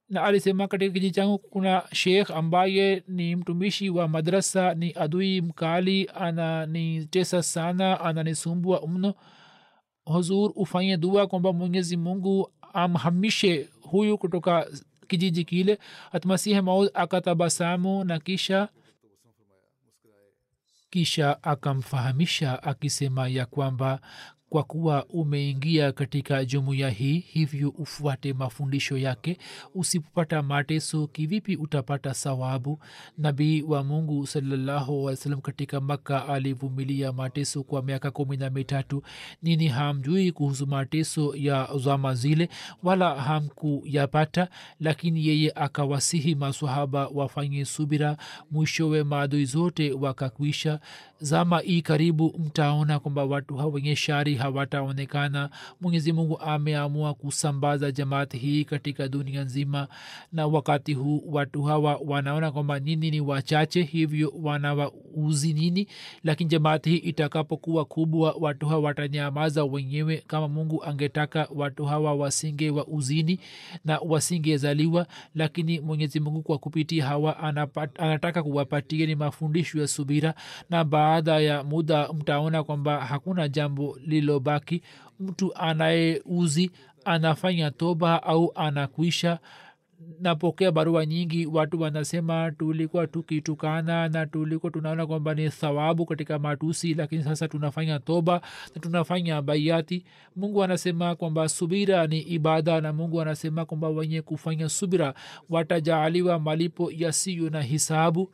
Na alisema katika kijiji changu kuna shekh ambaye ni mtumishi wa madrasa ni adui mkali ananitesa sana ananisumbua mno. Huzur ufanye dua kwamba mwenyezi mungu amhamishe huyu kutoka kijiji kile. Hatmasihe maud akatabasamu na kisha kisha akamfahamisha akisema ya kwamba kwa kuwa umeingia katika jumuiya hii hivyo ufuate mafundisho yake. Usipopata mateso kivipi utapata sawabu nabii wa mungu sallahualwasalam katika makka alivumilia mateso kwa miaka kumi na mitatu. Nini hamjui kuhusu mateso ya zama zile? Wala hamkuyapata lakini yeye akawasihi masahaba wafanye subira. Mwishowe maadui zote wakakwisha zama hii karibu mtaona kwamba watu hawa wenye shari hawataonekana. Mwenyezi mungu ameamua kusambaza jamaati hii katika dunia nzima. Na wakati huu watu hawa wanaona kwamba nini ni wachache hivyo wanawauzi nini? Lakini jamaati hii itakapokuwa kubwa watu hawa watanyamaza wenyewe. Kama mungu angetaka watu hawa wasinge wa na wasingezaliwa lakini mwenyezi mungu kwa kupitia hawa anapat, anataka kuwapatieni mafundisho ya subira. Na baada ya muda mtaona kwamba hakuna jambo lilobaki mtu anayeuzi anafanya toba au anakwisha. Napokea barua nyingi watu wanasema tulikuwa tukitukana na tulikuwa tunaona kwamba ni thawabu katika matusi lakini sasa tunafanya toba na tunafanya baiati mungu anasema kwamba subira ni ibada na mungu anasema kwamba wenye kufanya subira watajaaliwa malipo yasiyo na hisabu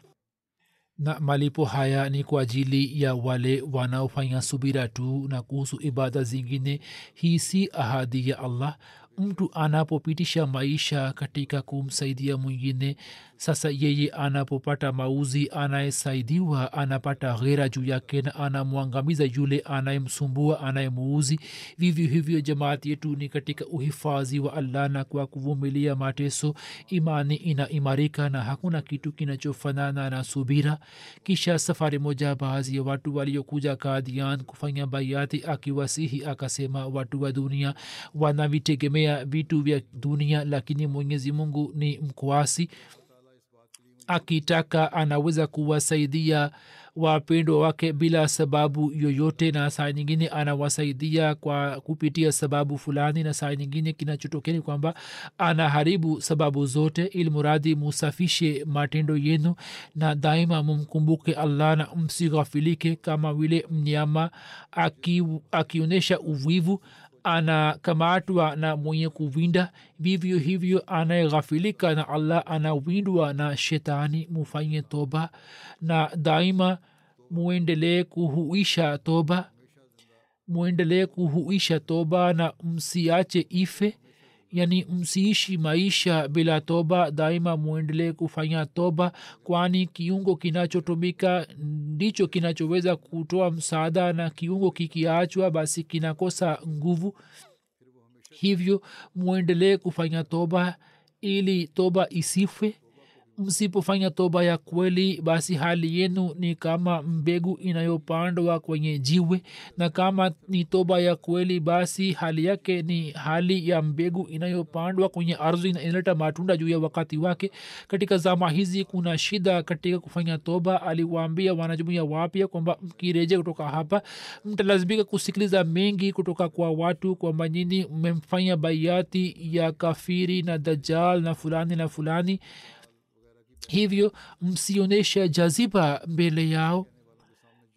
na malipo haya ni kwa ajili ya wale wanaofanya subira tu na kuhusu ibada zingine. Hii si ahadi ya allah. Mtu anapopitisha maisha katika kumsaidia mwingine sasa yeye anapopata mauzi anayesaidiwa anapata ghera juu yake na anamwangamiza yule anayemsumbua anayemuuzi. Vivyo hivyo jamaati yetu ni katika uhifadhi wa allah na kwa kuvumilia mateso. Imani inaimarika na hakuna kitu kinachofanana na subira. Kisha safari moja baadhi ya watu waliokuja kadian kufanya baiati akiwasihi akasema watu wa dunia wanavitegemea vitu vya dunia lakini mwenyezi mungu ni mkwasi akitaka anaweza kuwasaidia wapendwa wake bila sababu yoyote na saa nyingine anawasaidia kwa kupitia sababu fulani na saa nyingine kinachotokea ni kwamba anaharibu sababu zote ili muradi musafishe matendo yenu na daima mumkumbuke allah na msighafilike kama vile mnyama akionyesha aki uvivu anakamatwa na mwenye kuwinda vivyo hivyo anayeghafilika na allah anawindwa na shetani. Mufanye toba na daima muendelee kuhuisha toba muendelee kuhuisha toba na msiache ife yani msiishi maisha bila toba daima mwendelee kufanya toba kwani kiungo kinachotumika ndicho kinachoweza kutoa msaada na kiungo kikiachwa basi kinakosa nguvu. Hivyo mwendelee kufanya toba ili toba isifwe msipofanya toba ya kweli basi hali yenu ni kama mbegu inayopandwa kwenye jiwe na kama ni toba ya kweli basi hali yake ni hali ya mbegu inayopandwa kwenye ardhi na inaleta matunda juu ya wakati wake. Katika zama hizi kuna shida katika kufanya toba aliwaambia wanajumuia wapya kwamba mkireje kutoka hapa mtalazimika kusikiliza mengi kutoka kwa watu kwamba nyini mmemfanya baiati ya kafiri na dajal na fulani na fulani hivyo msionyeshe jaziba mbele yao.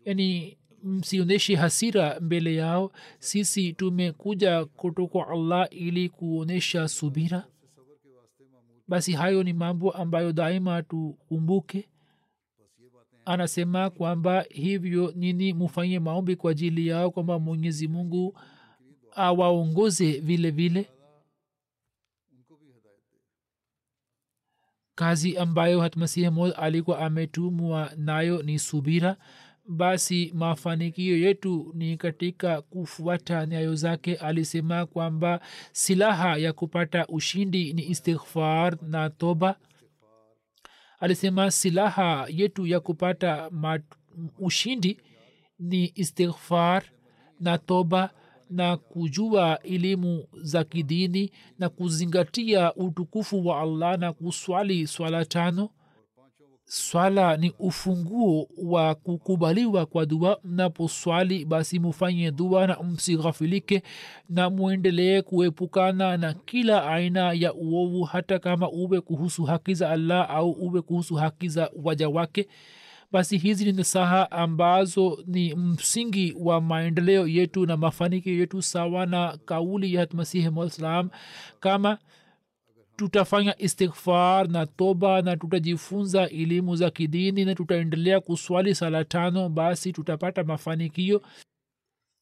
Yani msionyeshe hasira mbele yao. Sisi tumekuja kutoka allah ili kuonyesha subira. Basi hayo ni mambo ambayo daima tukumbuke. Anasema kwamba hivyo nini mufanye maombi kwa ajili yao kwamba mwenyezi mungu awaongoze vile vile kazi ambayo hatmasihi mod alikuwa ametumwa nayo ni subira basi mafanikio yetu ni katika kufuata nyayo zake alisema kwamba silaha ya kupata ushindi ni istighfar na toba. Alisema silaha yetu ya kupata ushindi ni istighfar na toba na kujua elimu za kidini na kuzingatia utukufu wa allah na kuswali swala tano. Swala ni ufunguo wa kukubaliwa kwa dua. Mnaposwali basi mufanye dua na msighafilike na mwendelee kuepukana na kila aina ya uovu hata kama uwe kuhusu haki za allah au uwe kuhusu haki za waja wake basi hizi ni nasaha ambazo ni msingi wa maendeleo yetu na mafanikio yetu sawa na kauli ya masihi msalam kama tutafanya istighfar na toba na tutajifunza elimu za kidini na tutaendelea kuswali sala tano basi tutapata mafanikio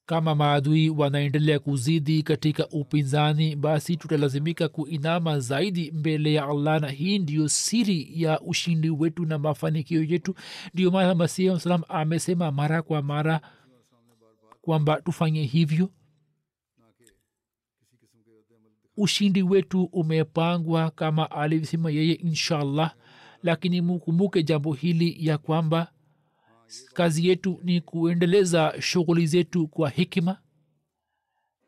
kama maadui wanaendelea kuzidi katika upinzani basi tutalazimika kuinama zaidi mbele ya allah na hii ndiyo siri ya ushindi wetu na mafanikio yetu. Ndio maana masihi salam amesema mara kwa mara kwamba tufanye hivyo. Ushindi wetu umepangwa kama alivyosema yeye inshallah lakini mukumbuke jambo hili ya kwamba kazi yetu ni kuendeleza shughuli zetu kwa hikima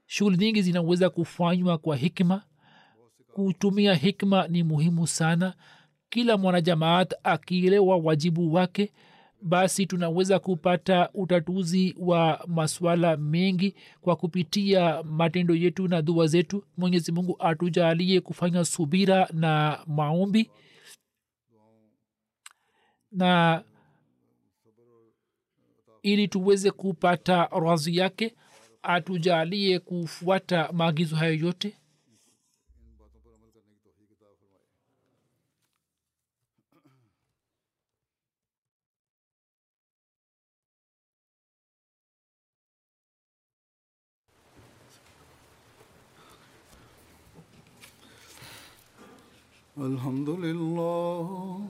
shughuli nyingi zinaweza kufanywa kwa hikma kutumia hikma ni muhimu sana. Kila mwanajamaat akielewa wajibu wake basi tunaweza kupata utatuzi wa maswala mengi kwa kupitia matendo yetu na dua zetu. Mwenyezi mungu atujalie kufanya subira na maombi. Na ili tuweze kupata razi yake atujalie kufuata maagizo hayo yote الحمد لله